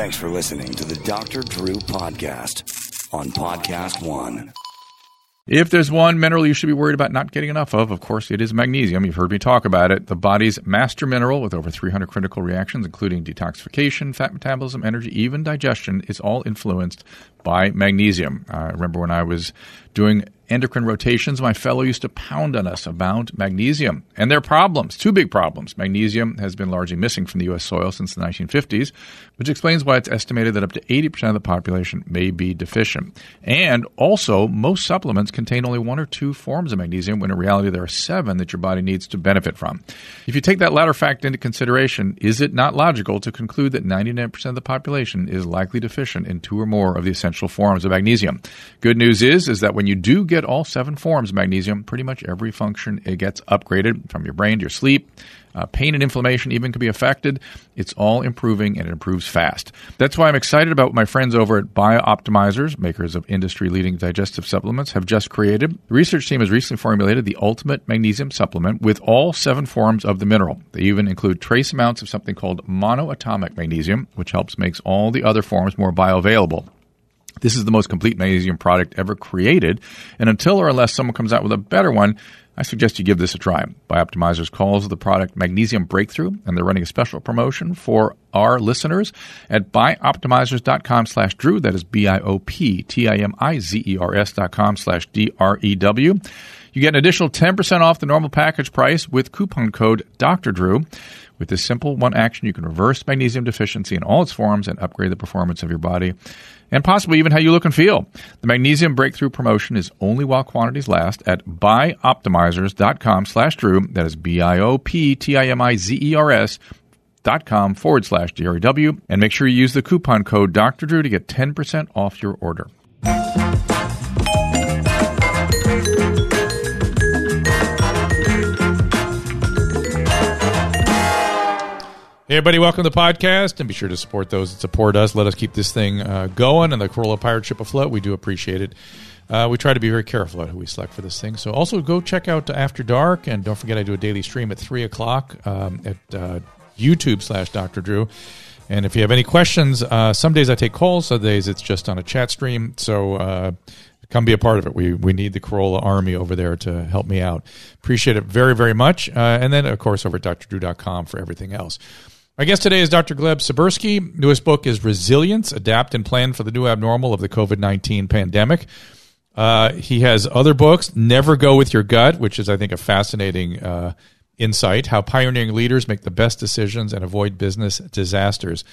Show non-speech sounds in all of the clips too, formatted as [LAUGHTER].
Thanks for listening to the Dr. Drew Podcast on Podcast One. If there's one mineral you should be worried about not getting enough of, of course, it is magnesium. You've heard me talk about it. The body's master mineral with over 300 critical reactions, including detoxification, fat metabolism, energy, even digestion, is all influenced by magnesium. I remember when I was doing endocrine rotations, my fellow used to pound on us about magnesium and their problems. Two big problems. Magnesium has been largely missing from the U.S. soil since the 1950s, which explains why it's estimated that up to 80% of the population may be deficient. And also, most supplements contain only one or two forms of magnesium, when in reality there are seven that your body needs to benefit from. If you take that latter fact into consideration, is it not logical to conclude that 99% of the population is likely deficient in two or more of the essential forms of magnesium? Good news is, is that when you do get all seven forms of magnesium, pretty much every function it gets upgraded from your brain to your sleep. Uh, pain and inflammation even can be affected. It's all improving and it improves fast. That's why I'm excited about what my friends over at BiOptimizers, makers of industry leading digestive supplements, have just created. The research team has recently formulated the ultimate magnesium supplement with all seven forms of the mineral. They even include trace amounts of something called monoatomic magnesium, which helps makes all the other forms more bioavailable. This is the most complete magnesium product ever created, and until or unless someone comes out with a better one, I suggest you give this a try. Bioptimizers calls the product Magnesium Breakthrough, and they're running a special promotion for our listeners at bioptimizers.com slash Drew. That is B-I-O-P-T-I-M-I-Z-E-R-S dot com slash D-R-E-W. You get an additional 10% off the normal package price with coupon code Dr. Drew. With this simple one action, you can reverse magnesium deficiency in all its forms and upgrade the performance of your body and possibly even how you look and feel. The Magnesium Breakthrough promotion is only while quantities last at bioptimizers.com slash Drew. That is B-I-O-P-T-I-M-I-Z-E-R-S dot com forward slash D-R-E-W. And make sure you use the coupon code Dr. Drew to get 10% off your order. Hey, everybody, welcome to the podcast, and be sure to support those that support us. Let us keep this thing uh, going and the Carolla Pirate Ship afloat. We do appreciate it. Uh, we try to be very careful about who we select for this thing. So, also go check out After Dark, and don't forget I do a daily stream at 3 o'clock um, at uh, YouTube slash Dr. Drew. And if you have any questions, uh, some days I take calls, some days it's just on a chat stream. So, uh, come be a part of it. We we need the Carolla Army over there to help me out. Appreciate it very, very much. Uh, and then, of course, over at drdrew.com for everything else. My guest today is Dr. Gleb Tsipursky. Newest book is Resilience Adapt and Plan for the New Abnormal of the COVID 19 Pandemic. Uh, he has other books, Never Go With Your Gut, which is, I think, a fascinating uh, insight how pioneering leaders make the best decisions and avoid business disasters.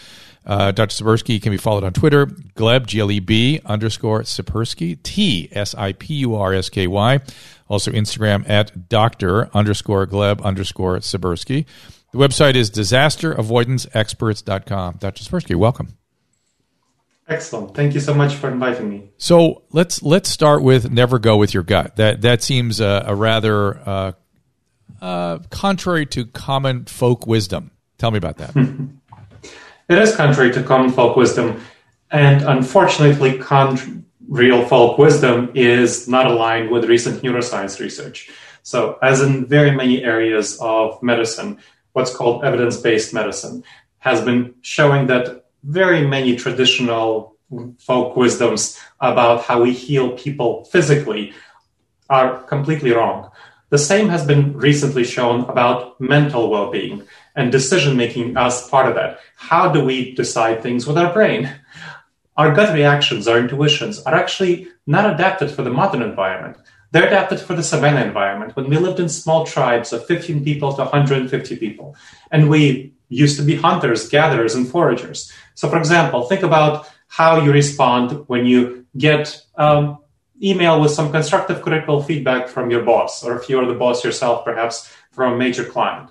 Uh, Dr. Tsipursky can be followed on Twitter, Gleb, G L E B underscore Tsipursky, T S I P U R S K Y. Also Instagram at Dr. underscore Gleb underscore Tsipursky. The website is disasteravoidanceexperts.com. Dr. Tsipursky, welcome. Excellent. Thank you so much for inviting me. So let's let's start with never go with your gut. That that seems a, a rather uh, uh, contrary to common folk wisdom. Tell me about that. [LAUGHS] it is contrary to common folk wisdom, and unfortunately, con- real folk wisdom is not aligned with recent neuroscience research. So, as in very many areas of medicine, what's called evidence based medicine, has been showing that very many traditional folk wisdoms about how we heal people physically are completely wrong. The same has been recently shown about mental well being and decision making as part of that. How do we decide things with our brain? Our gut reactions, our intuitions are actually not adapted for the modern environment. They're adapted for the savannah environment when we lived in small tribes of 15 people to 150 people. And we used to be hunters, gatherers, and foragers. So, for example, think about how you respond when you get um, email with some constructive critical feedback from your boss, or if you're the boss yourself, perhaps from a major client.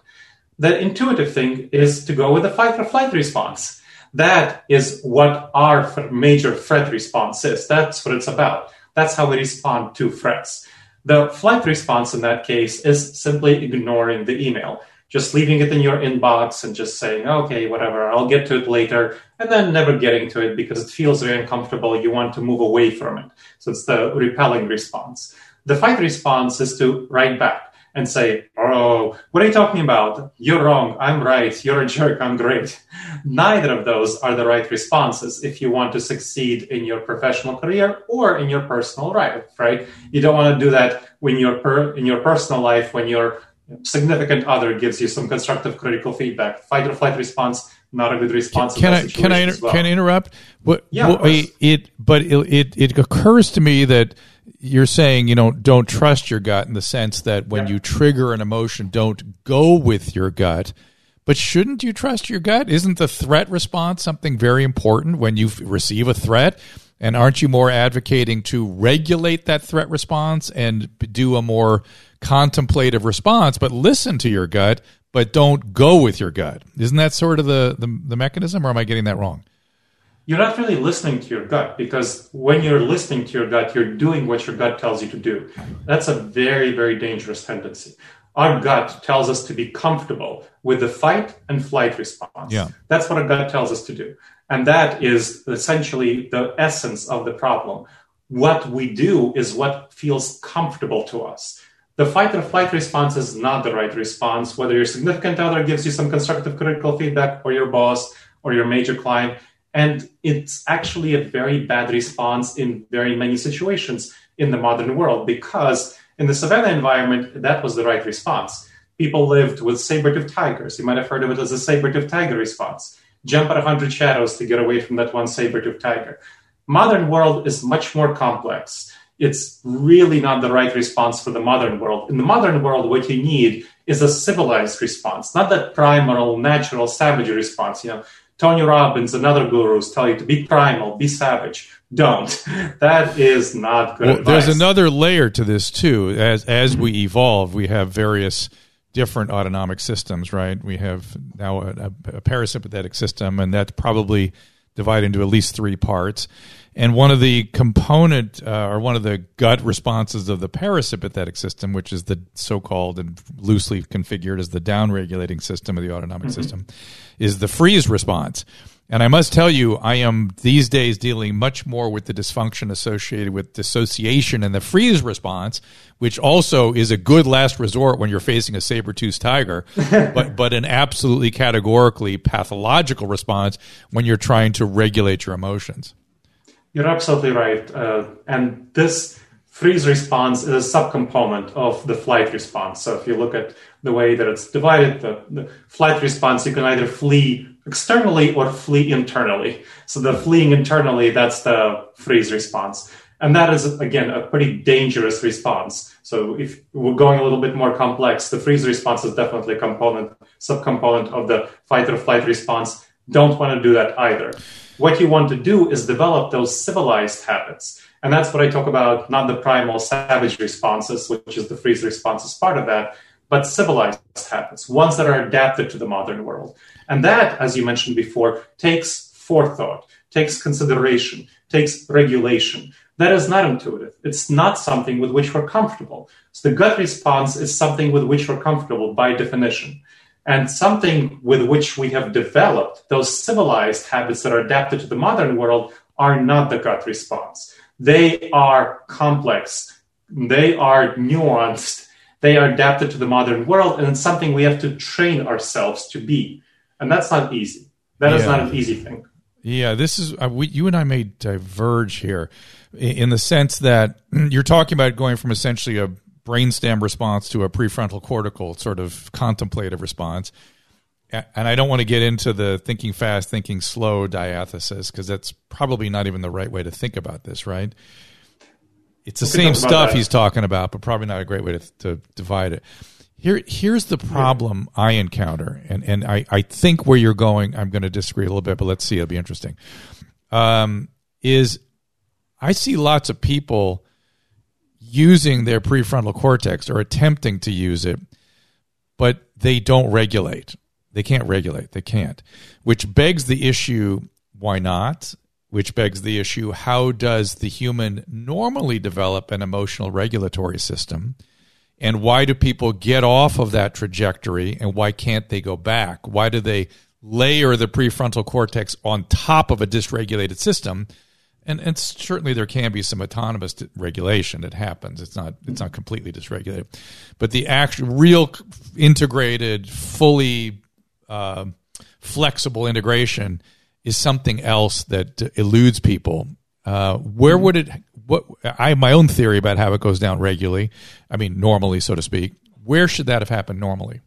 The intuitive thing is to go with a fight or flight response. That is what our major threat response is. That's what it's about. That's how we respond to threats. The flight response in that case is simply ignoring the email, just leaving it in your inbox and just saying, okay, whatever, I'll get to it later, and then never getting to it because it feels very uncomfortable. You want to move away from it. So it's the repelling response. The fight response is to write back and say, Oh, what are you talking about? You're wrong. I'm right. You're a jerk. I'm great. Neither of those are the right responses if you want to succeed in your professional career or in your personal life, right? You don't want to do that when you're per- in your personal life, when your significant other gives you some constructive critical feedback. Fight or flight response, not a good response. Can, I can I inter- well. can I interrupt? What, Yeah, what- it but it, it it occurs to me that you're saying you know don't trust your gut in the sense that when Yeah. you trigger an emotion, don't go with your gut. But shouldn't you trust your gut? Isn't the threat response something very important when you receive a threat? And aren't you more advocating to regulate that threat response and do a more contemplative response, but listen to your gut, but don't go with your gut? Isn't that sort of the, the, the mechanism, or am I getting that wrong? You're not really listening to your gut because when you're listening to your gut, you're doing what your gut tells you to do. That's a very, very dangerous tendency. Our gut tells us to be comfortable with the fight and flight response. Yeah. That's what our gut tells us to do. And that is essentially the essence of the problem. What we do is what feels comfortable to us. The fight or flight response is not the right response, whether your significant other gives you some constructive critical feedback, or your boss, or your major client. And it's actually a very bad response in very many situations in the modern world because in the savannah environment, that was the right response. People lived with saber-toothed tigers. You might have heard of it as a saber-toothed tiger response. Jump at 100 shadows to get away from that one saber-toothed tiger. Modern world is much more complex. It's really not the right response for the modern world. In the modern world, what you need is a civilized response, not that primal, natural, savage response. You know, Tony Robbins and other gurus tell you to be primal, be savage. Don't. [LAUGHS] That is not good Well, there's another layer to this too. As as we evolve, we have various different autonomic systems, right? We have now a, a, a parasympathetic system, and that's probably divided into at least three parts. And one of the component uh, or one of the gut responses of the parasympathetic system, which is the so-called and loosely configured as the down-regulating system of the autonomic system, is the freeze response. And I must tell you, I am these days dealing much more with the dysfunction associated with dissociation and the freeze response, which also is a good last resort when you're facing a saber-toothed tiger, [LAUGHS] but, but an absolutely categorically pathological response when you're trying to regulate your emotions. You're absolutely right. Uh, and this freeze response is a subcomponent of the flight response. So if you look at the way that it's divided, the, the flight response, you can either flee externally or flee internally. So the fleeing internally, that's the freeze response. And that is, again, a pretty dangerous response. So if we're going a little bit more complex, the freeze response is definitely a component, subcomponent of the fight or flight response. Don't want to do that either. What you want to do is develop those civilized habits. And that's what I talk about, not the primal savage responses, which is the freeze response part of that, but civilized habits, ones that are adapted to the modern world. And that, as you mentioned before, takes forethought, takes consideration, takes regulation. That is not intuitive. It's not something with which we're comfortable. So the gut response is something with which we're comfortable by definition. And something with which we have developed, those civilized habits that are adapted to the modern world, are not the gut response. They are complex, they are nuanced, they are adapted to the modern world, and it's something we have to train ourselves to be. And that's not easy. That is Yeah. not an easy thing. Yeah, this is uh, we, you and I may diverge here in the sense that [CLEARS THROAT] you're talking about going from essentially a brainstem response to a prefrontal cortical sort of contemplative response. And I don't want to get into the thinking fast, thinking slow diathesis because that's probably not even the right way to think about this, right? It's the We can same stuff he's talking about, but probably not a great way to, to divide it. Here, here's the problem I encounter, and, and I, I think where you're going, I'm going to disagree a little bit, but let's see. It'll be interesting. Um, is I see lots of people using their prefrontal cortex or attempting to use it, but they don't regulate. They can't regulate. They can't, which begs the issue why not? Which begs the issue how does the human normally develop an emotional regulatory system? And why do people get off of that trajectory and why can't they go back? Why do they layer the prefrontal cortex on top of a dysregulated system And, and certainly there can be some autonomous regulation that happens. It's not it's not completely dysregulated, but the actual real integrated, fully uh, flexible integration is something else that eludes people. Uh, where would it? What I have my own theory about how it goes down regularly. I mean, normally, so to speak. Where should that have happened normally?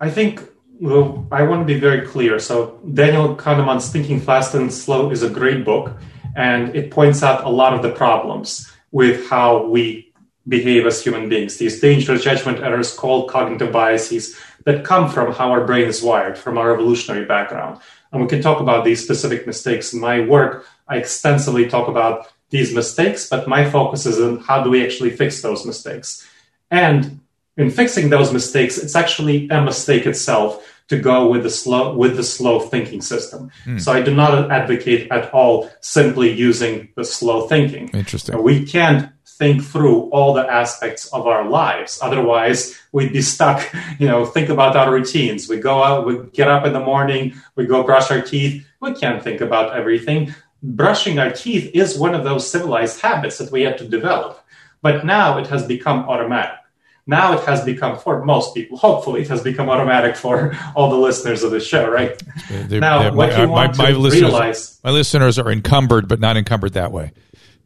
I think well, I want to be very clear. So Daniel Kahneman's Thinking Fast and Slow is a great book, and it points out a lot of the problems with how we behave as human beings. These dangerous judgment errors called cognitive biases that come from how our brain is wired, from our evolutionary background. And we can talk about these specific mistakes. In my work, I extensively talk about these mistakes, but my focus is on how do we actually fix those mistakes. And in fixing those mistakes, it's actually a mistake itself to go with the slow with the slow thinking system. Mm. So I do not advocate at all simply using the slow thinking. Interesting. We can't think through all the aspects of our lives. Otherwise, we'd be stuck. [LAUGHS] You know, think about our routines. We go out, we get up in the morning, we go brush our teeth. We can't think about everything. Brushing our teeth is one of those civilized habits that we had to develop. But now it has become automatic. Now it has become for most people. Hopefully, it has become automatic for all the listeners of the show, right? They're, now, they're, what uh, my, you want my, my to listeners, realize, my listeners are encumbered, but not encumbered that way.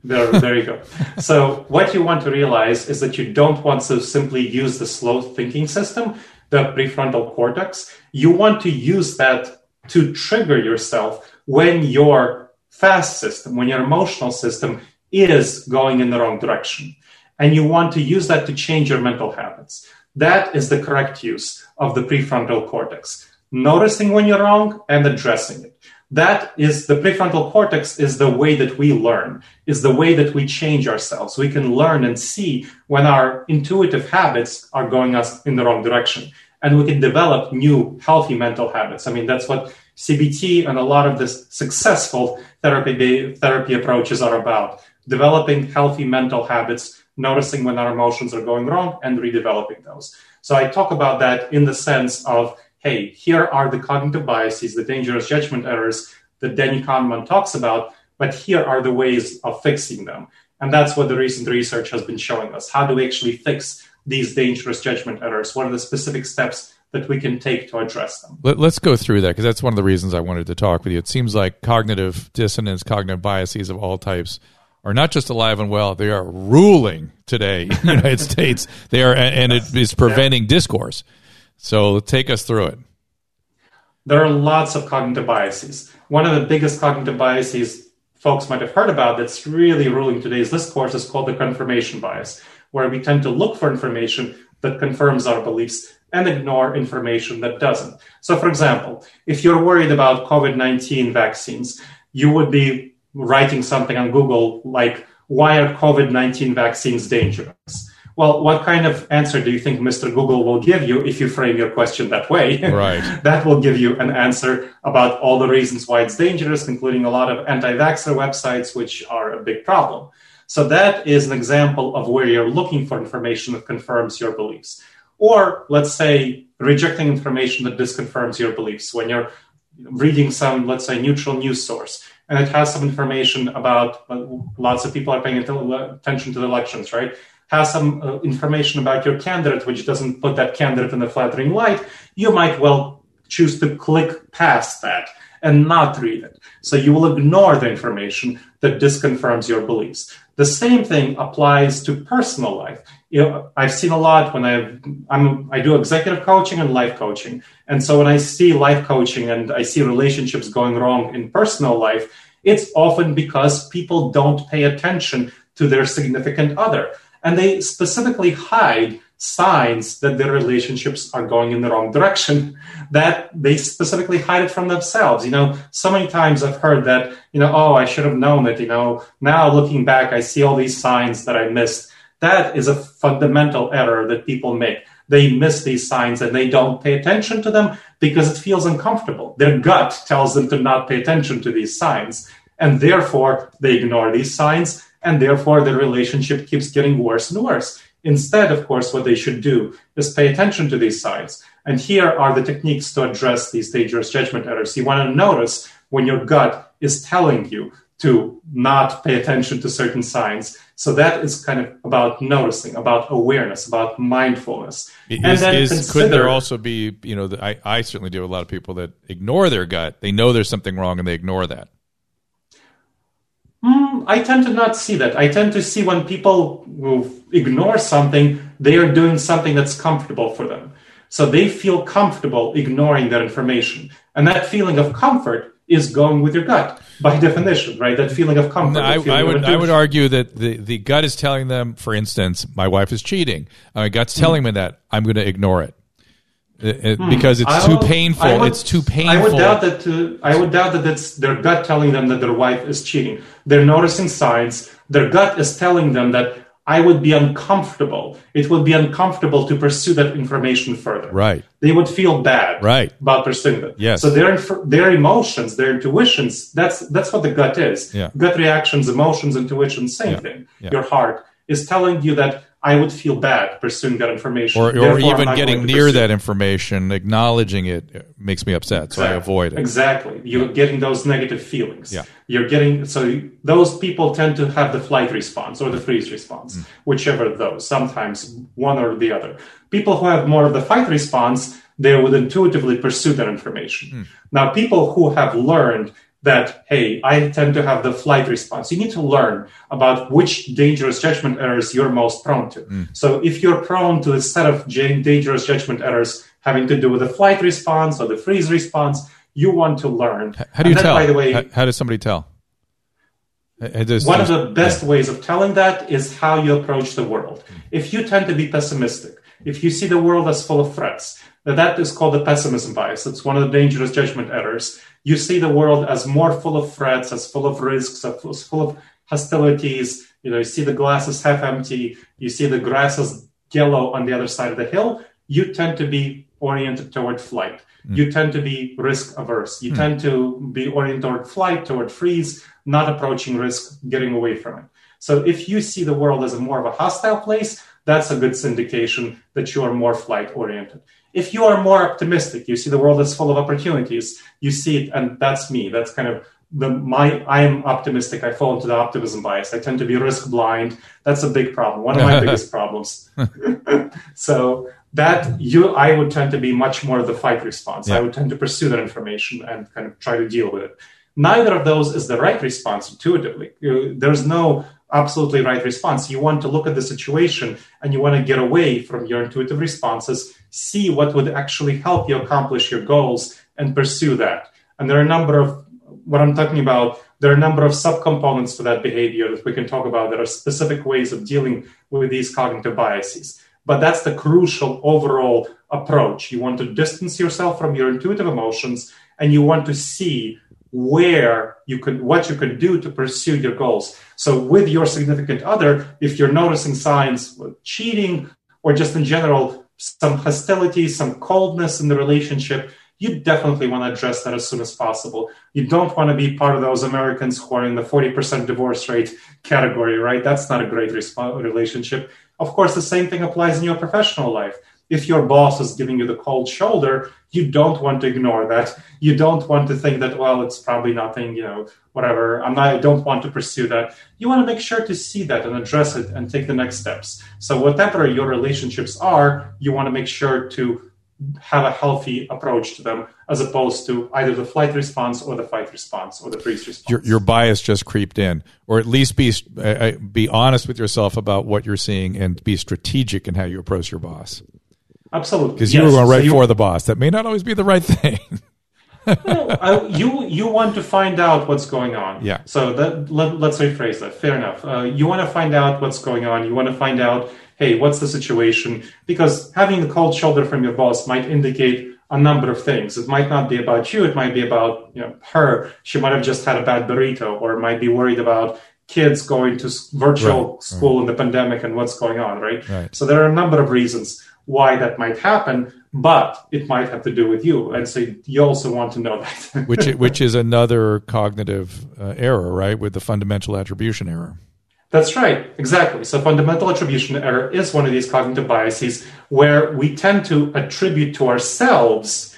There, there you go. so, what you want to realize is that you don't want to simply use the slow thinking system, the prefrontal cortex. You want to use that to trigger yourself when your fast system, when your emotional system is going in the wrong direction and you want to use that to change your mental habits. That is the correct use of the prefrontal cortex. Noticing when you're wrong and addressing it. That is the prefrontal cortex is the way that we learn, is the way that we change ourselves. We can learn and see when our intuitive habits are going us in the wrong direction. And we can develop new healthy mental habits. I mean, that's what CBT and a lot of the successful therapy, therapy approaches are about. Developing healthy mental habits noticing when our emotions are going wrong and redeveloping those. So I talk about that in the sense of, hey, here are the cognitive biases, the dangerous judgment errors that Danny Kahneman talks about, but here are the ways of fixing them. And that's what the recent research has been showing us. How do we actually fix these dangerous judgment errors? What are the specific steps that we can take to address them? Let, us go through that because that's one of the reasons I wanted to talk with you. It seems like cognitive dissonance, cognitive biases of all types are not just alive and well; they are ruling today in the [LAUGHS] United States. They are, and it is preventing discourse. So, take us through it. There are lots of cognitive biases. One of the biggest cognitive biases folks might have heard about that's really ruling today's discourse is called the confirmation bias, where we tend to look for information that confirms our beliefs and ignore information that doesn't. So, for example, if you're worried about COVID 19 vaccines, you would be writing something on Google like, why are COVID 19 vaccines dangerous? Well, what kind of answer do you think Mr. Google will give you if you frame your question that way? Right. [LAUGHS] that will give you an answer about all the reasons why it's dangerous, including a lot of anti vaxxer websites, which are a big problem. So, that is an example of where you're looking for information that confirms your beliefs. Or, let's say, rejecting information that disconfirms your beliefs when you're reading some, let's say, neutral news source and it has some information about lots of people are paying attention to the elections, right? Has some uh, information about your candidate, which doesn't put that candidate in a flattering light. You might well choose to click past that and not read it. So you will ignore the information that disconfirms your beliefs. The same thing applies to personal life. You know, I've seen a lot when I I'm I do executive coaching and life coaching, and so when I see life coaching and I see relationships going wrong in personal life, it's often because people don't pay attention to their significant other, and they specifically hide signs that their relationships are going in the wrong direction [LAUGHS] that they specifically hide it from themselves. You know so many times i've heard that you know oh i should have known it you know. Now looking back i see all these signs that i missed that is a fundamental error that people make they miss these signs and they don't pay attention to them because it feels uncomfortable their gut tells them to not pay attention to these signs and therefore they ignore these signs and therefore the relationship keeps getting worse and worse Instead, of course, what they should do is pay attention to these signs. And here are the techniques to address these dangerous judgment errors. You want to notice when your gut is telling you to not pay attention to certain signs. So that is kind of about noticing, about awareness, about mindfulness. Is, and then is, consider, could there also be, you know, I, I certainly deal with a lot of people that ignore their gut. They know there's something wrong and they ignore that. Mm, I tend to not see that. I tend to see when people ignore something, they are doing something that's comfortable for them. So they feel comfortable ignoring that information. And that feeling of comfort is going with your gut by definition, right? That feeling of comfort. I, I, would I would argue that the, the gut is telling them, for instance, my wife is cheating. My gut's telling mm. me that I'm going to ignore it. It, hmm. because it's too painful. Would, it's too painful. I would doubt that. Uh, I would doubt that it's their gut telling them that their wife is cheating. They're noticing signs. Their gut is telling them that I would be uncomfortable. It would be uncomfortable to pursue that information further. Right. They would feel bad. Right. About pursuing it. Yes. So their their emotions, their intuitions. That's that's what the gut is. Yeah. Gut reactions, emotions, intuition. Same yeah. thing. Yeah. Your heart is telling you that I would feel bad pursuing that information. Or, or even getting near that information, acknowledging it makes me upset, so exactly. I avoid it. Exactly. You're getting those negative feelings. Yeah. You're getting, so those people tend to have the flight response or the freeze response, mm. whichever of those, sometimes one or the other. People who have more of the fight response, they would intuitively pursue that information. Mm. Now, people who have learned that, hey, I tend to have the flight response. You need to learn about which dangerous judgment errors you're most prone to. Mm. So if you're prone to a set of dangerous judgment errors having to do with the flight response or the freeze response, you want to learn. How do you tell? By the way, how, how does somebody tell? One of the best yeah. ways of telling that is how you approach the world. Mm. If you tend to be pessimistic, if you see the world as full of threats, that is called the pessimism bias. It's one of the dangerous judgment errors you see the world as more full of threats, as full of risks, as full of hostilities. You know, you see the glass is half empty. You see the grass is yellow on the other side of the hill. You tend to be oriented toward flight. Mm. You tend to be risk averse. You mm. tend to be oriented toward flight, toward freeze, not approaching risk, getting away from it. So if you see the world as a more of a hostile place, that's a good syndication that you are more flight oriented. If you are more optimistic, you see the world as full of opportunities, you see it, and that's me. That's kind of the my I am optimistic. I fall into the optimism bias. I tend to be risk blind. That's a big problem. One of my [LAUGHS] biggest problems. [LAUGHS] so that you I would tend to be much more the fight response. Yeah. I would tend to pursue that information and kind of try to deal with it. Neither of those is the right response intuitively. There's no absolutely right response. You want to look at the situation and you want to get away from your intuitive responses, see what would actually help you accomplish your goals, and pursue that. And there are a number of what I'm talking about. There are a number of subcomponents to that behavior that we can talk about. There are specific ways of dealing with these cognitive biases. But that's the crucial overall approach. You want to distance yourself from your intuitive emotions and you want to see where you could what you can do to pursue your goals. So with your significant other if you're noticing signs of cheating or just in general some hostility some coldness in the relationship you definitely want to address that as soon as possible. You don't want to be part of those americans who are in the 40% divorce rate category right? That's not a great resp- relationship. Of course the same thing applies in your professional life if your boss is giving you the cold shoulder, you don't want to ignore that. You don't want to think that, well, it's probably nothing, you know, whatever. I'm not, I don't want to pursue that. You want to make sure to see that and address it and take the next steps. So, whatever your relationships are, you want to make sure to have a healthy approach to them as opposed to either the flight response or the fight response or the freeze response. Your, your bias just creeped in, or at least be uh, be honest with yourself about what you're seeing and be strategic in how you approach your boss. Absolutely. Because you yes. were going right so for the boss. That may not always be the right thing. [LAUGHS] uh, you you want to find out what's going on. Yeah. So that let, us rephrase that. Fair enough. Uh, you want to find out what's going on. You want to find out, hey, what's the situation? Because having the cold shoulder from your boss might indicate a number of things. It might not be about you. It might be about you know her. She might have just had a bad burrito, or might be worried about kids going to virtual right. school right. in the pandemic and what's going on. Right? right. So there are a number of reasons why that might happen, but it might have to do with you. And so you also want to know that. [LAUGHS] which, which is another cognitive uh, error, right? With the fundamental attribution error. That's right, exactly. So fundamental attribution error is one of these cognitive biases where we tend to attribute to ourselves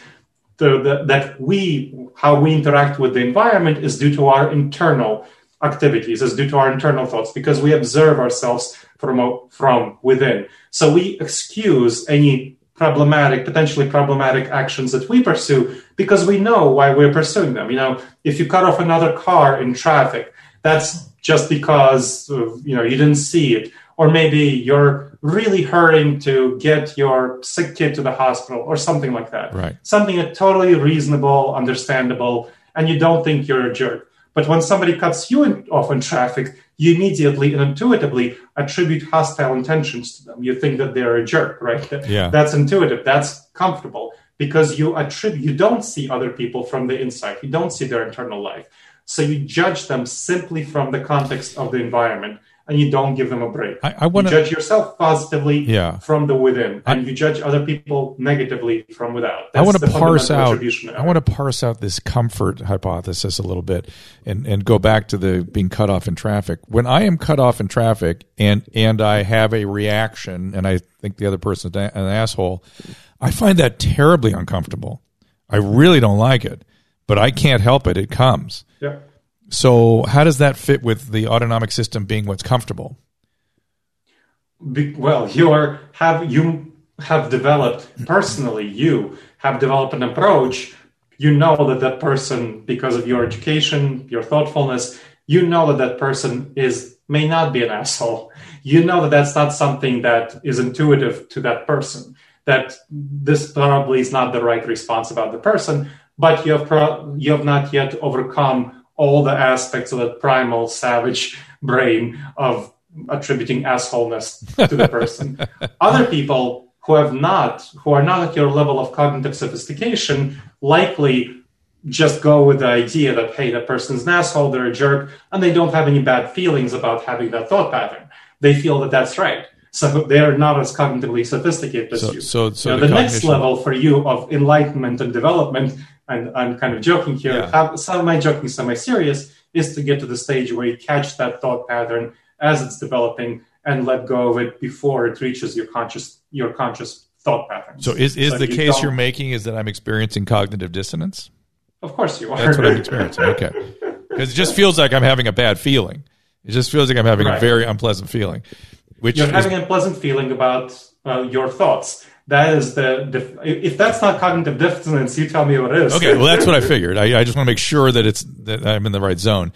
the, the, that we how we interact with the environment is due to our internal activities is due to our internal thoughts because we observe ourselves from, from within. So we excuse any problematic, potentially problematic actions that we pursue because we know why we're pursuing them. You know, if you cut off another car in traffic, that's just because you know you didn't see it, or maybe you're really hurrying to get your sick kid to the hospital or something like that. Right. Something that's totally reasonable, understandable, and you don't think you're a jerk. But when somebody cuts you in, off in traffic, you immediately and intuitively attribute hostile intentions to them. You think that they're a jerk, right? Yeah. That's intuitive. That's comfortable because you attribute. You don't see other people from the inside. You don't see their internal life. So you judge them simply from the context of the environment and you don't give them a break. I, I want to judge yourself positively yeah. from the within, and I, you judge other people negatively from without. That's I want to parse out. I want to parse out this comfort hypothesis a little bit, and and go back to the being cut off in traffic. When I am cut off in traffic, and and I have a reaction, and I think the other person's an asshole, I find that terribly uncomfortable. I really don't like it, but I can't help it. It comes. Yeah. So, how does that fit with the autonomic system being what's comfortable? Be, well, you are have you have developed personally. You have developed an approach. You know that that person, because of your education, your thoughtfulness, you know that that person is may not be an asshole. You know that that's not something that is intuitive to that person. That this probably is not the right response about the person, but you have pro- you have not yet overcome all the aspects of that primal savage brain of attributing assholeness to the person. [LAUGHS] Other people who have not, who are not at your level of cognitive sophistication, likely just go with the idea that, hey, that person's an asshole, they're a jerk, and they don't have any bad feelings about having that thought pattern. They feel that that's right. So they are not as cognitively sophisticated as so, you. So, so you know, the, the next level for you of enlightenment and development and I'm kind of joking here, yeah. some my joking, semi serious, is to get to the stage where you catch that thought pattern as it's developing and let go of it before it reaches your conscious your conscious thought pattern. So is, is so the you case you're making is that I'm experiencing cognitive dissonance? Of course you are. That's what I'm [LAUGHS] experiencing. Okay. Because it just feels like I'm having a bad feeling. It just feels like I'm having right. a very unpleasant feeling. Which you're is, having an unpleasant feeling about uh, your thoughts that is the if that's not cognitive dissonance you tell me what is. Okay well that's what i figured. I, I just want to make sure that it's that i'm in the right zone.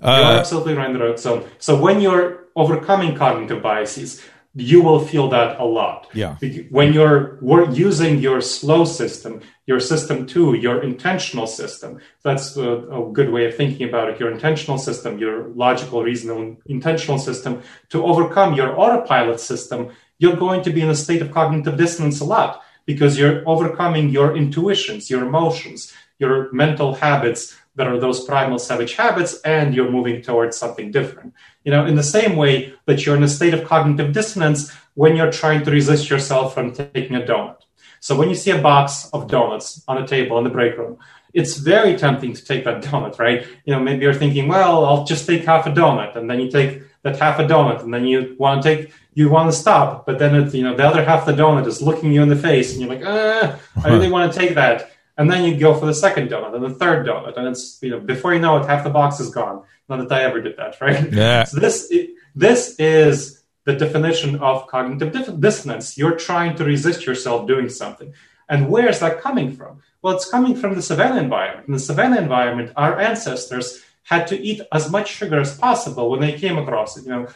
Uh, you're absolutely right in the right zone. So when you're overcoming cognitive biases you will feel that a lot. Yeah. When you're using your slow system your system two your intentional system that's a, a good way of thinking about it. Your intentional system your logical reasoning intentional system to overcome your autopilot system you're going to be in a state of cognitive dissonance a lot because you're overcoming your intuitions, your emotions, your mental habits that are those primal savage habits, and you're moving towards something different. You know, in the same way that you're in a state of cognitive dissonance when you're trying to resist yourself from taking a donut. So when you see a box of donuts on a table in the break room, it's very tempting to take that [LAUGHS] donut, right? You know, maybe you're thinking, well, I'll just take half a donut, and then you take that half a donut, and then you want to take you want to stop, but then it's, you know, the other half the donut is looking you in the face and you're like, ah, I really want to take that. And then you go for the second donut and the third donut. And it's, you know, before you know it, half the box is gone. Not that I ever did that, right? Yeah. So this, this is the definition of cognitive dissonance. You're trying to resist yourself doing something. And where is that coming from? Well, it's coming from the savanna environment. In the savanna environment, our ancestors had to eat as much sugar as possible when they came across it. You know,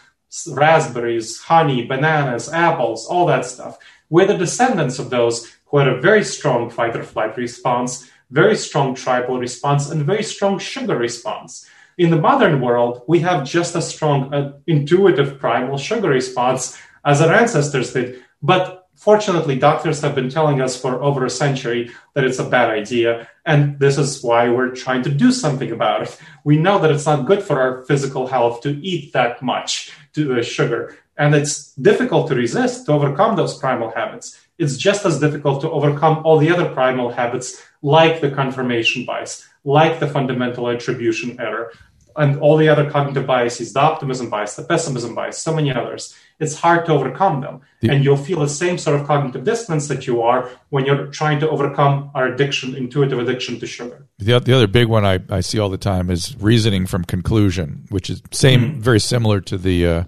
raspberries, honey, bananas, apples, all that stuff. We're the descendants of those who had a very strong fight or flight response, very strong tribal response, and very strong sugar response. In the modern world, we have just as strong uh, intuitive primal sugar response as our ancestors did. But fortunately, doctors have been telling us for over a century that it's a bad idea. And this is why we're trying to do something about it. We know that it's not good for our physical health to eat that much to sugar. And it's difficult to resist, to overcome those primal habits. It's just as difficult to overcome all the other primal habits, like the confirmation bias, like the fundamental attribution error, and all the other cognitive biases, the optimism bias, the pessimism bias, so many others, it's hard to overcome them. The, and you'll feel the same sort of cognitive dissonance that you are when you're trying to overcome our addiction, intuitive addiction to sugar. The, the other big one I, I see all the time is reasoning from conclusion, which is same, mm-hmm. very similar to the, uh,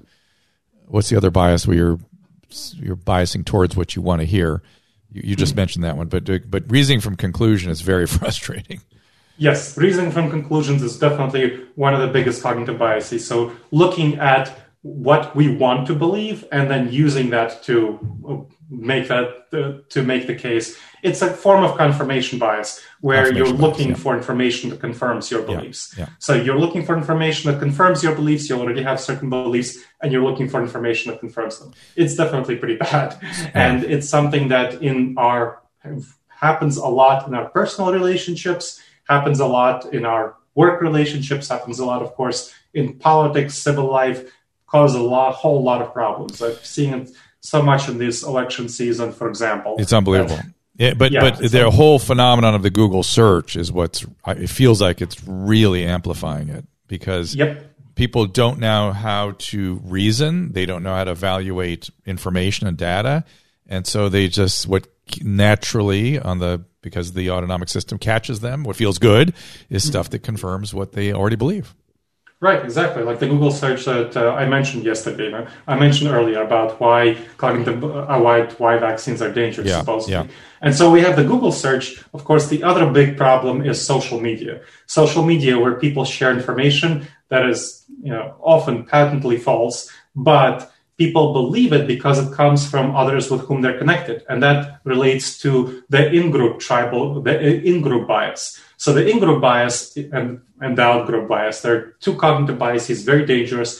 what's the other bias where you're, you're biasing towards what you want to hear. You, you just mm-hmm. mentioned that one, but, but reasoning from conclusion is very [LAUGHS] frustrating. Yes, reasoning from conclusions is definitely one of the biggest cognitive biases. So looking at what we want to believe and then using that to make that uh, to make the case it's a form of confirmation bias where you're looking bias, yeah. for information that confirms your beliefs yeah, yeah. so you're looking for information that confirms your beliefs you already have certain beliefs and you're looking for information that confirms them it's definitely pretty bad and it's something that in our happens a lot in our personal relationships happens a lot in our work relationships, happens a lot, of course, in politics, civil life, causes a lot, whole lot of problems. I've seen it so much in this election season, for example. It's unbelievable. That, yeah, but yeah, but the whole phenomenon of the Google search is what's it feels like it's really amplifying it because yep. people don't know how to reason, they don't know how to evaluate information and data, and so they just what naturally on the because the autonomic system catches them. What feels good is stuff that confirms what they already believe. Right, exactly. Like the Google search that uh, I mentioned yesterday. I mentioned earlier about why cognitive, uh, why why vaccines are dangerous, yeah, supposedly. Yeah. And so we have the Google search. Of course, the other big problem is social media. Social media, where people share information that is, you know, often patently false, but people believe it because it comes from others with whom they're connected. And that relates to the in group tribal, the in group bias. So the in group bias and, and the out group bias, they're two cognitive biases, very dangerous,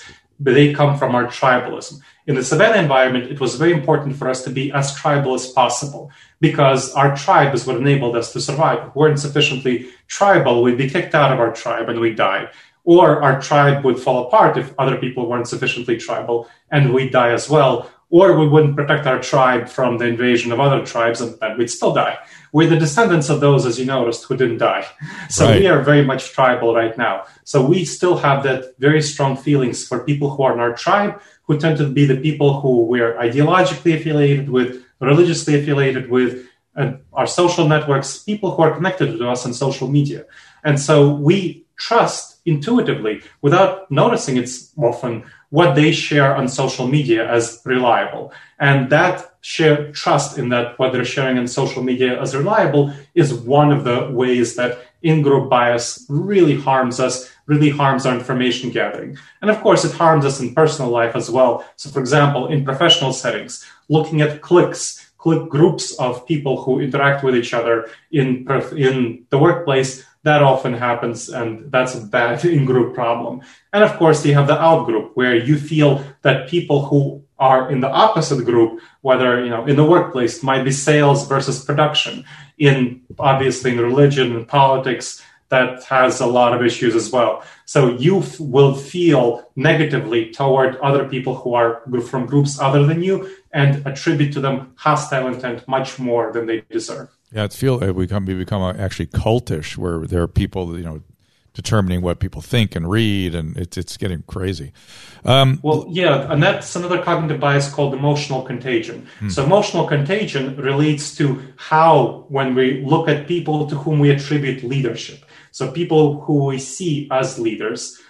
but they come from our tribalism. In the savannah environment, it was very important for us to be as tribal as possible because our tribe is what enabled us to survive. If we weren't sufficiently tribal, we'd be kicked out of our tribe and we'd die or our tribe would fall apart if other people weren't sufficiently tribal and we'd die as well or we wouldn't protect our tribe from the invasion of other tribes and then we'd still die. We're the descendants of those as you noticed who didn't die. So right. we are very much tribal right now. So we still have that very strong feelings for people who are in our tribe who tend to be the people who we're ideologically affiliated with religiously affiliated with and our social networks people who are connected to us on social media. And so we trust intuitively without noticing it's often what they share on social media as reliable. And that share trust in that what they're sharing on social media as reliable is one of the ways that in-group bias really harms us, really harms our information gathering. And of course, it harms us in personal life as well. So for example, in professional settings, looking at clicks, click groups of people who interact with each other in, in the workplace that often happens and that's a bad [LAUGHS] in-group problem. And of course you have the out group where you feel that people who are in the opposite group whether you know in the workplace might be sales versus production. In obviously in religion and politics that has a lot of issues as well. So you f- will feel negatively toward other people who are from groups other than you and attribute to them hostile intent much more than they deserve yeah, it's feel we become we become actually cultish, where there are people you know determining what people think and read, and it's it's getting crazy. Um, well, yeah, and that's another cognitive bias called emotional contagion. Hmm. So emotional contagion relates to how when we look at people to whom we attribute leadership. So people who we see as leaders,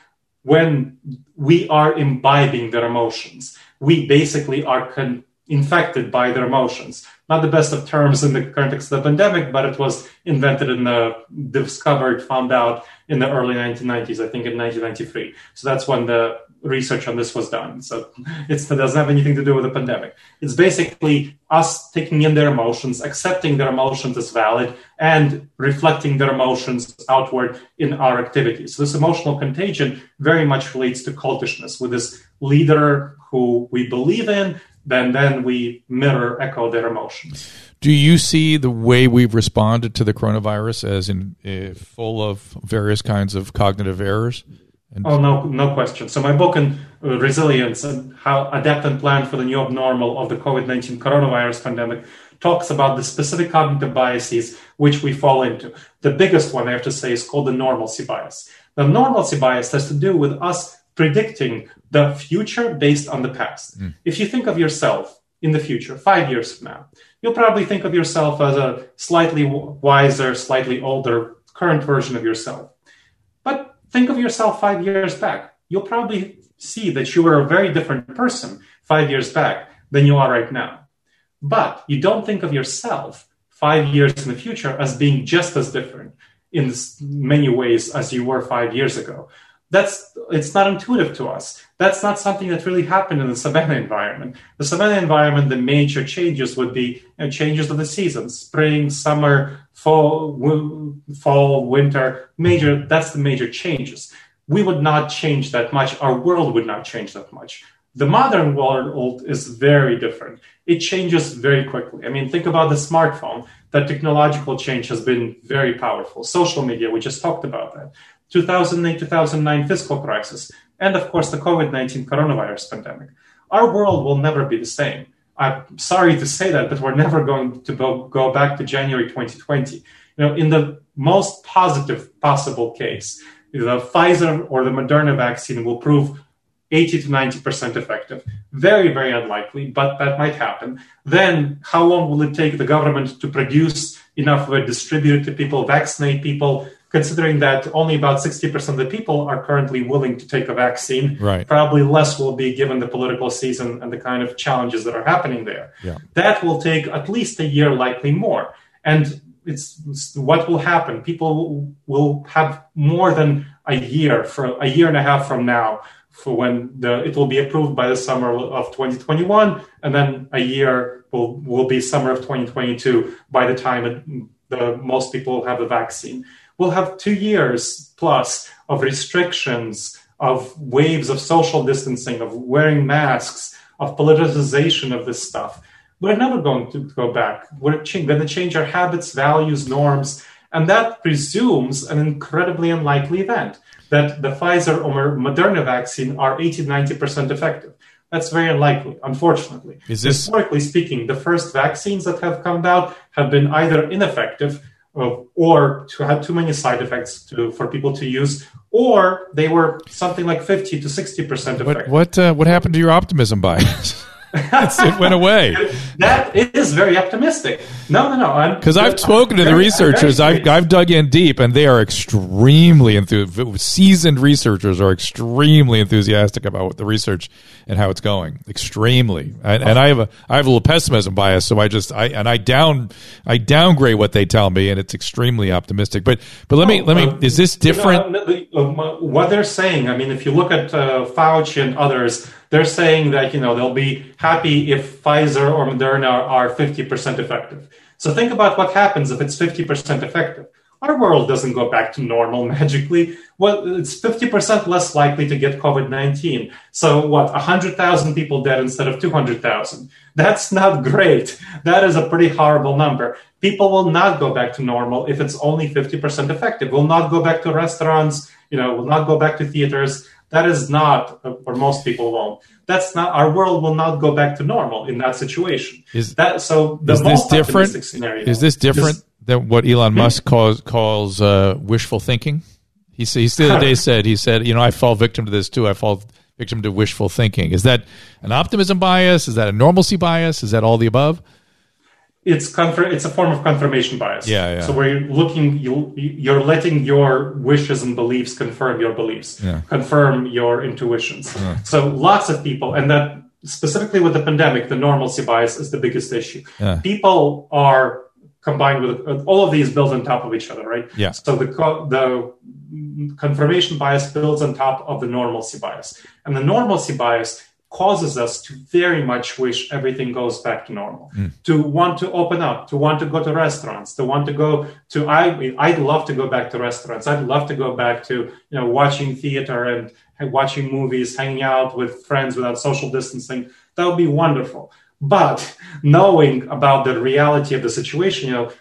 when we are imbibing their emotions, we basically are con- infected by their emotions not the best of terms in the context of the pandemic, but it was invented and uh, discovered, found out in the early 1990s, I think in 1993. So that's when the research on this was done. So it doesn't have anything to do with the pandemic. It's basically us taking in their emotions, accepting their emotions as valid, and reflecting their emotions outward in our activities. So this emotional contagion very much relates to cultishness with this leader who we believe in then then we mirror echo their emotions. Do you see the way we've responded to the coronavirus as in uh, full of various kinds of cognitive errors? And oh no, no question. So my book on uh, resilience and how adapt and plan for the new abnormal of the COVID nineteen coronavirus pandemic talks about the specific cognitive biases which we fall into. The biggest one I have to say is called the normalcy bias. The normalcy bias has to do with us predicting the future based on the past. Mm. If you think of yourself in the future, five years from now, you'll probably think of yourself as a slightly wiser, slightly older current version of yourself. But think of yourself five years back. You'll probably see that you were a very different person five years back than you are right now. But you don't think of yourself five years in the future as being just as different in many ways as you were five years ago that's it's not intuitive to us. That's not something that really happened in the savanna environment. The savanna environment, the major changes would be you know, changes of the seasons: spring, summer, fall, w- fall, winter. Major. That's the major changes. We would not change that much. Our world would not change that much. The modern world is very different. It changes very quickly. I mean, think about the smartphone. That technological change has been very powerful. Social media, we just talked about that 2008 2009 fiscal crisis, and of course the COVID 19 coronavirus pandemic. Our world will never be the same. I'm sorry to say that, but we're never going to go back to January 2020. You know, in the most positive possible case, the Pfizer or the Moderna vaccine will prove 80 to 90% effective. Very, very unlikely, but that might happen. Then, how long will it take the government to produce enough of it, distribute it to people, vaccinate people, considering that only about 60% of the people are currently willing to take a vaccine. Right. Probably less will be given the political season and the kind of challenges that are happening there. Yeah. That will take at least a year, likely more. And it's, it's what will happen. People will have more than a year for a year and a half from now for when the it will be approved by the summer of 2021 and then a year will will be summer of 2022 by the time it, the most people have a vaccine we'll have two years plus of restrictions, of waves of social distancing, of wearing masks, of politicization of this stuff. We're never going to go back. We're going to change our habits, values, norms, and that presumes an incredibly unlikely event that the Pfizer or Moderna vaccine are 80 90% effective. That's very unlikely, unfortunately. Is this... Historically speaking, the first vaccines that have come out have been either ineffective or to have too many side effects to, for people to use, or they were something like 50 to 60 percent effective. What what, uh, what happened to your optimism bias? [LAUGHS] it went away. [LAUGHS] that is very optimistic. No, no, no. Because I've spoken to the researchers, I've, I've dug in deep, and they are extremely enthusiastic. Seasoned researchers are extremely enthusiastic about the research and how it's going. Extremely, and, and I have a I have a little pessimism bias, so I just I and I down I downgrade what they tell me, and it's extremely optimistic. But but let me let me. Uh, is this different? You know, what they're saying. I mean, if you look at uh, Fauci and others they're saying that you know they'll be happy if Pfizer or Moderna are 50% effective. So think about what happens if it's 50% effective. Our world doesn't go back to normal [LAUGHS] magically. Well, it's 50% less likely to get COVID 19. So, what, 100,000 people dead instead of 200,000? That's not great. That is a pretty horrible number. People will not go back to normal if it's only 50% effective. Will not go back to restaurants, you know, will not go back to theaters. That is not, or most people won't. That's not. Our world will not go back to normal in that situation. Is that so? The is most this different? Scenario is this different is, than what Elon Musk calls calls uh, wishful thinking? He he the other day said he said you know I fall victim to this too. I fall victim to wishful thinking. Is that an optimism bias? Is that a normalcy bias? Is that all the above? It's confir- it's a form of confirmation bias. Yeah, yeah. So where you're looking, you you're letting your wishes and beliefs confirm your beliefs, yeah. confirm your intuitions. Yeah. So lots of people, and that specifically with the pandemic, the normalcy bias is the biggest issue. Yeah. People are combined with all of these build on top of each other, right? Yeah. So the the confirmation bias builds on top of the normalcy bias, and the normalcy bias causes us to very much wish everything goes back to normal. Mm. to want to open up to want to go to restaurants to want to go to i i'd love to go back to restaurants. I'd love to go back to you know watching theater and, and watching movies hanging out with friends without social distancing. That would be wonderful. But knowing about the reality of the situation you know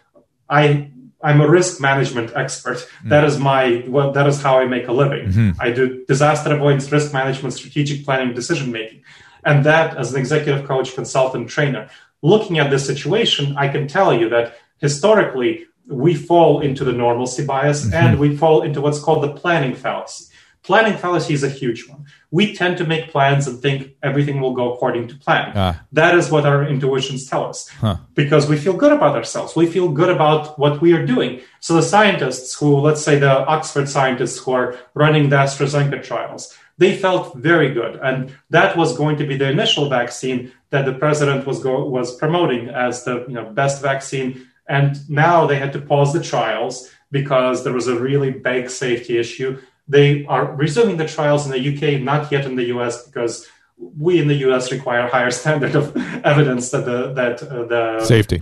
i I'm a risk management expert. Mm. That is my well, that is how I make a living. Mm-hmm. I do disaster avoidance, risk management, strategic planning, decision making. And that as an executive coach, consultant, trainer, looking at this situation, I can tell you that historically we fall into the normalcy bias mm-hmm. and we fall into what's called the planning fallacy. Planning fallacy is a huge one. We tend to make plans and think everything will go according to plan. Ah. That is what our intuitions tell us huh. because we feel good about ourselves. We feel good about what we are doing. So the scientists who, let's say the Oxford scientists who are running the AstraZeneca trials, they felt very good. And that was going to be the initial vaccine that the president was go- was promoting as the you know, best vaccine. And now they had to pause the trials because there was a really big safety issue they are resuming the trials in the UK, not yet in the US, because we in the US require a higher [LAUGHS] standard of evidence that the that uh, the safety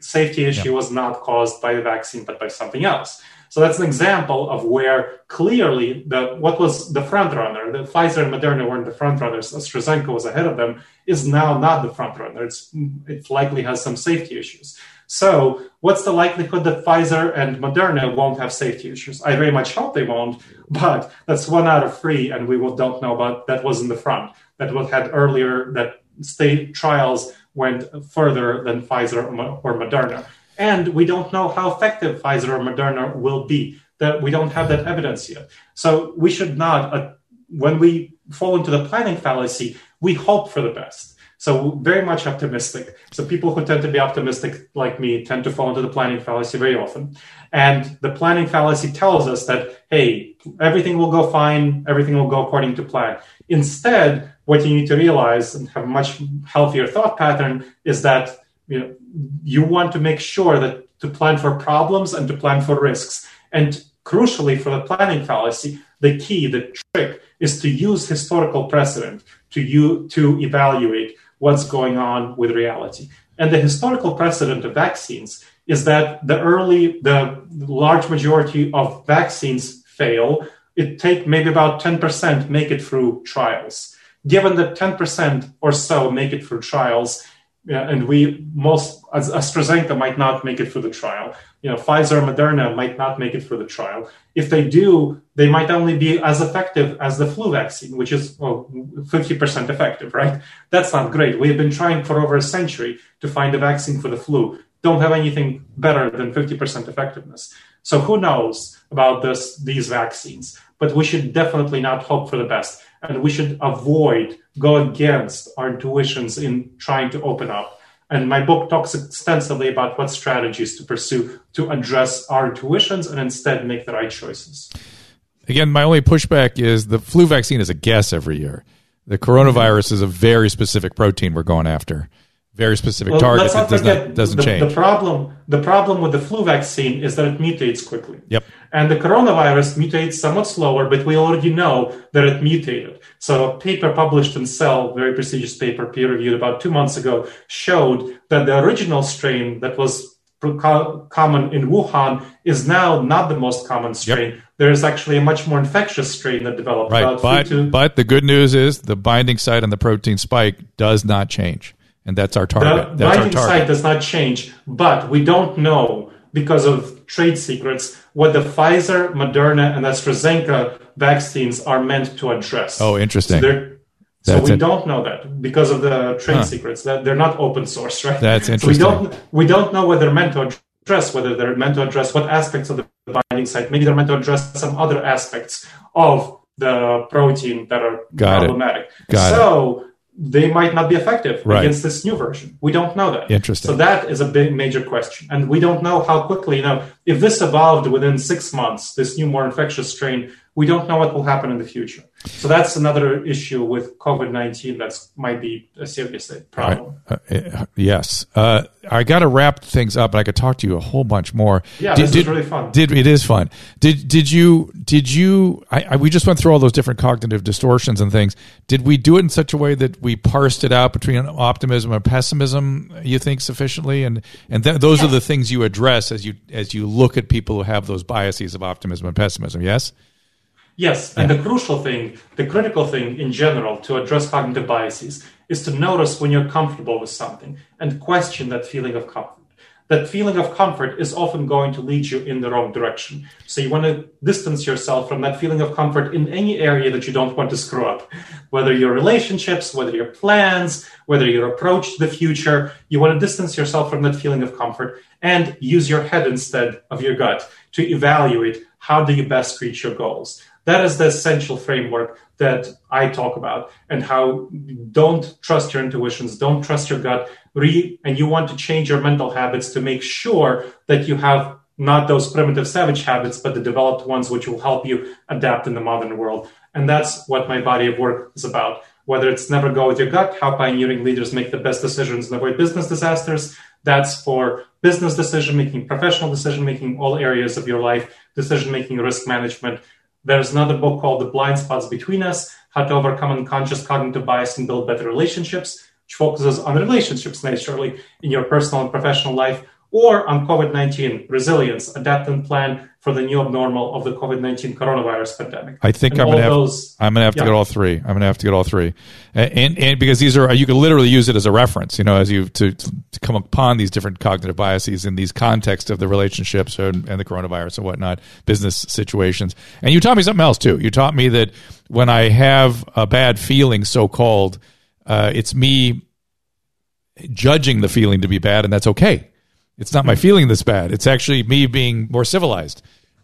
safety issue yeah. was not caused by the vaccine but by something else. So that's an example of where clearly the what was the front runner, the Pfizer and Moderna weren't the front runners. AstraZeneca was ahead of them, is now not the front runner. It's it likely has some safety issues. So, what's the likelihood that Pfizer and Moderna won't have safety issues? I very much hope they won't, but that's one out of three, and we don't know about that was in the front. That was had earlier that state trials went further than Pfizer or Moderna, and we don't know how effective Pfizer or Moderna will be. That we don't have that evidence yet. So we should not, uh, when we fall into the planning fallacy, we hope for the best so very much optimistic. So people who tend to be optimistic like me tend to fall into the planning fallacy very often. And the planning fallacy tells us that, hey, everything will go fine, everything will go according to plan. Instead, what you need to realize and have a much healthier thought pattern is that you know you want to make sure that to plan for problems and to plan for risks. And crucially for the planning fallacy, the key, the trick is to use historical precedent to you to evaluate what's going on with reality. And the historical precedent of vaccines is that the early, the large majority of vaccines fail. It take maybe about 10% make it through trials. Given that 10% or so make it through trials, yeah, and we most as AstraZeneca might not make it for the trial. You know, Pfizer, Moderna might not make it for the trial. If they do, they might only be as effective as the flu vaccine, which is well, 50% effective, right? That's not great. We have been trying for over a century to find a vaccine for the flu. Don't have anything better than 50% effectiveness. So who knows about this these vaccines? But we should definitely not hope for the best and we should avoid go against our intuitions in trying to open up and my book talks extensively about what strategies to pursue to address our intuitions and instead make the right choices again my only pushback is the flu vaccine is a guess every year the coronavirus is a very specific protein we're going after very specific well, target that does not, doesn't the, change. The problem, the problem with the flu vaccine is that it mutates quickly. Yep. And the coronavirus mutates somewhat slower, but we already know that it mutated. So a paper published in Cell, very prestigious paper, peer reviewed about two months ago, showed that the original strain that was common in Wuhan is now not the most common strain. Yep. There is actually a much more infectious strain that developed. Right, but, but the good news is the binding site on the protein spike does not change and that's our target. The that's binding site does not change, but we don't know because of trade secrets what the Pfizer, Moderna, and AstraZeneca vaccines are meant to address. Oh, interesting. So, so we it. don't know that because of the trade huh. secrets. That they're not open source, right? That's interesting. So we don't we don't know what they're meant to address. Whether they're meant to address what aspects of the binding site. Maybe they're meant to address some other aspects of the protein that are Got problematic. It. Got so. It they might not be effective right. against this new version. We don't know that. Interesting. So that is a big major question. And we don't know how quickly, you know, if this evolved within six months, this new more infectious strain, we don't know what will happen in the future. So that's another issue with COVID 19 that might be a serious problem. Uh, uh, yes. Uh, I got to wrap things up, and I could talk to you a whole bunch more. Yeah, did, this did, is really fun. Did, it is fun. Did, did you, did you, I, I, we just went through all those different cognitive distortions and things. Did we do it in such a way that we parsed it out between optimism and pessimism, you think, sufficiently? And, and th- those are the things you address as you, as you look at people who have those biases of optimism and pessimism, yes? Yes, and the crucial thing, the critical thing in general to address cognitive biases is to notice when you're comfortable with something and question that feeling of comfort. That feeling of comfort is often going to lead you in the wrong direction. So you want to distance yourself from that feeling of comfort in any area that you don't want to screw up. Whether your relationships, whether your plans, whether your approach to the future, you want to distance yourself from that feeling of comfort and use your head instead of your gut to evaluate how do you best reach your goals. That is the essential framework that I talk about and how don't trust your intuitions, don't trust your gut, re- and you want to change your mental habits to make sure that you have not those primitive savage habits, but the developed ones which will help you adapt in the modern world. And that's what my body of work is about. Whether it's never go with your gut, how pioneering leaders make the best decisions and avoid business disasters, that's for business decision making, professional decision making, all areas of your life, decision making, risk management, there's another book called The Blind Spots Between Us How to Overcome Unconscious Cognitive Bias and Build Better Relationships, which focuses on relationships naturally in your personal and professional life, or on COVID 19 resilience, adapt and plan for the new abnormal of the COVID nineteen coronavirus pandemic. I think and I'm gonna have those, I'm gonna have to yeah. get all three. I'm gonna have to get all three, and, and, and because these are you can literally use it as a reference, you know, as you to, to come upon these different cognitive biases in these contexts of the relationships and, and the coronavirus and whatnot, business situations. And you taught me something else too. You taught me that when I have a bad feeling, so called, uh, it's me judging the feeling to be bad, and that's okay it's not my hmm. feeling this bad. It's actually me being more civilized.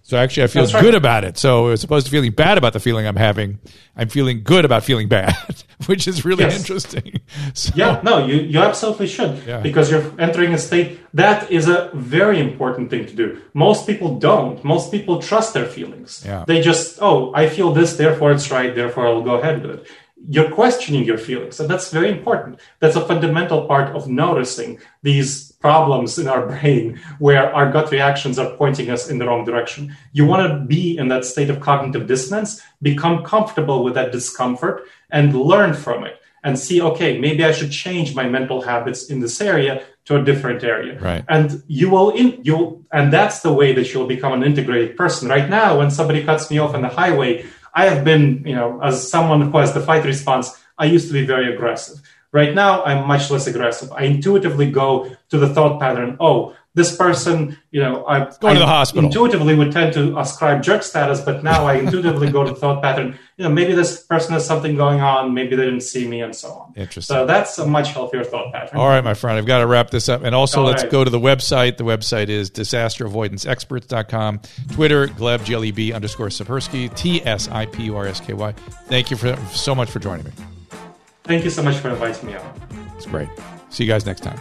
So actually, I feel right. good about it. So as opposed to feeling bad about the feeling I'm having, I'm feeling good about feeling bad, [LAUGHS] which is really yes. interesting. [LAUGHS] So, yeah, no, you, you absolutely should yeah. because you're entering a state that is a very important thing to do. Most people don't. Most people trust their feelings. Yeah. They just, oh, I feel this, therefore it's right, therefore I'll go ahead with it you're questioning your feelings and that's very important that's a fundamental part of noticing these problems in our [LAUGHS] brain where our gut reactions are pointing us in the wrong direction. You want to be in that state of cognitive dissonance become comfortable with that discomfort and learn from it and see okay maybe i should change my mental habits in this area to a different area. Right. And you will in you and that's the way that you'll become an integrated person. Right now when somebody cuts me off on the highway I have been, you know, as someone who has the fight response, I used to be very aggressive. Right now, I'm much less aggressive. I intuitively go to the thought pattern, oh, this person, you know, I go to the hospital. Intuitively would tend to ascribe jerk status, but now I intuitively go to the thought pattern. You know, maybe this person has something going on. Maybe they didn't see me, and so on. Interesting. So that's a much healthier thought pattern. All right, my friend, I've got to wrap this up, and also All let's right. go to the website. The website is disasteravoidanceexperts.com. Twitter, Gleb E B underscore Tsipursky T S I P U R S K Y. Thank you for so much for joining me. Thank you so much for inviting me on. It's great. See you guys next time.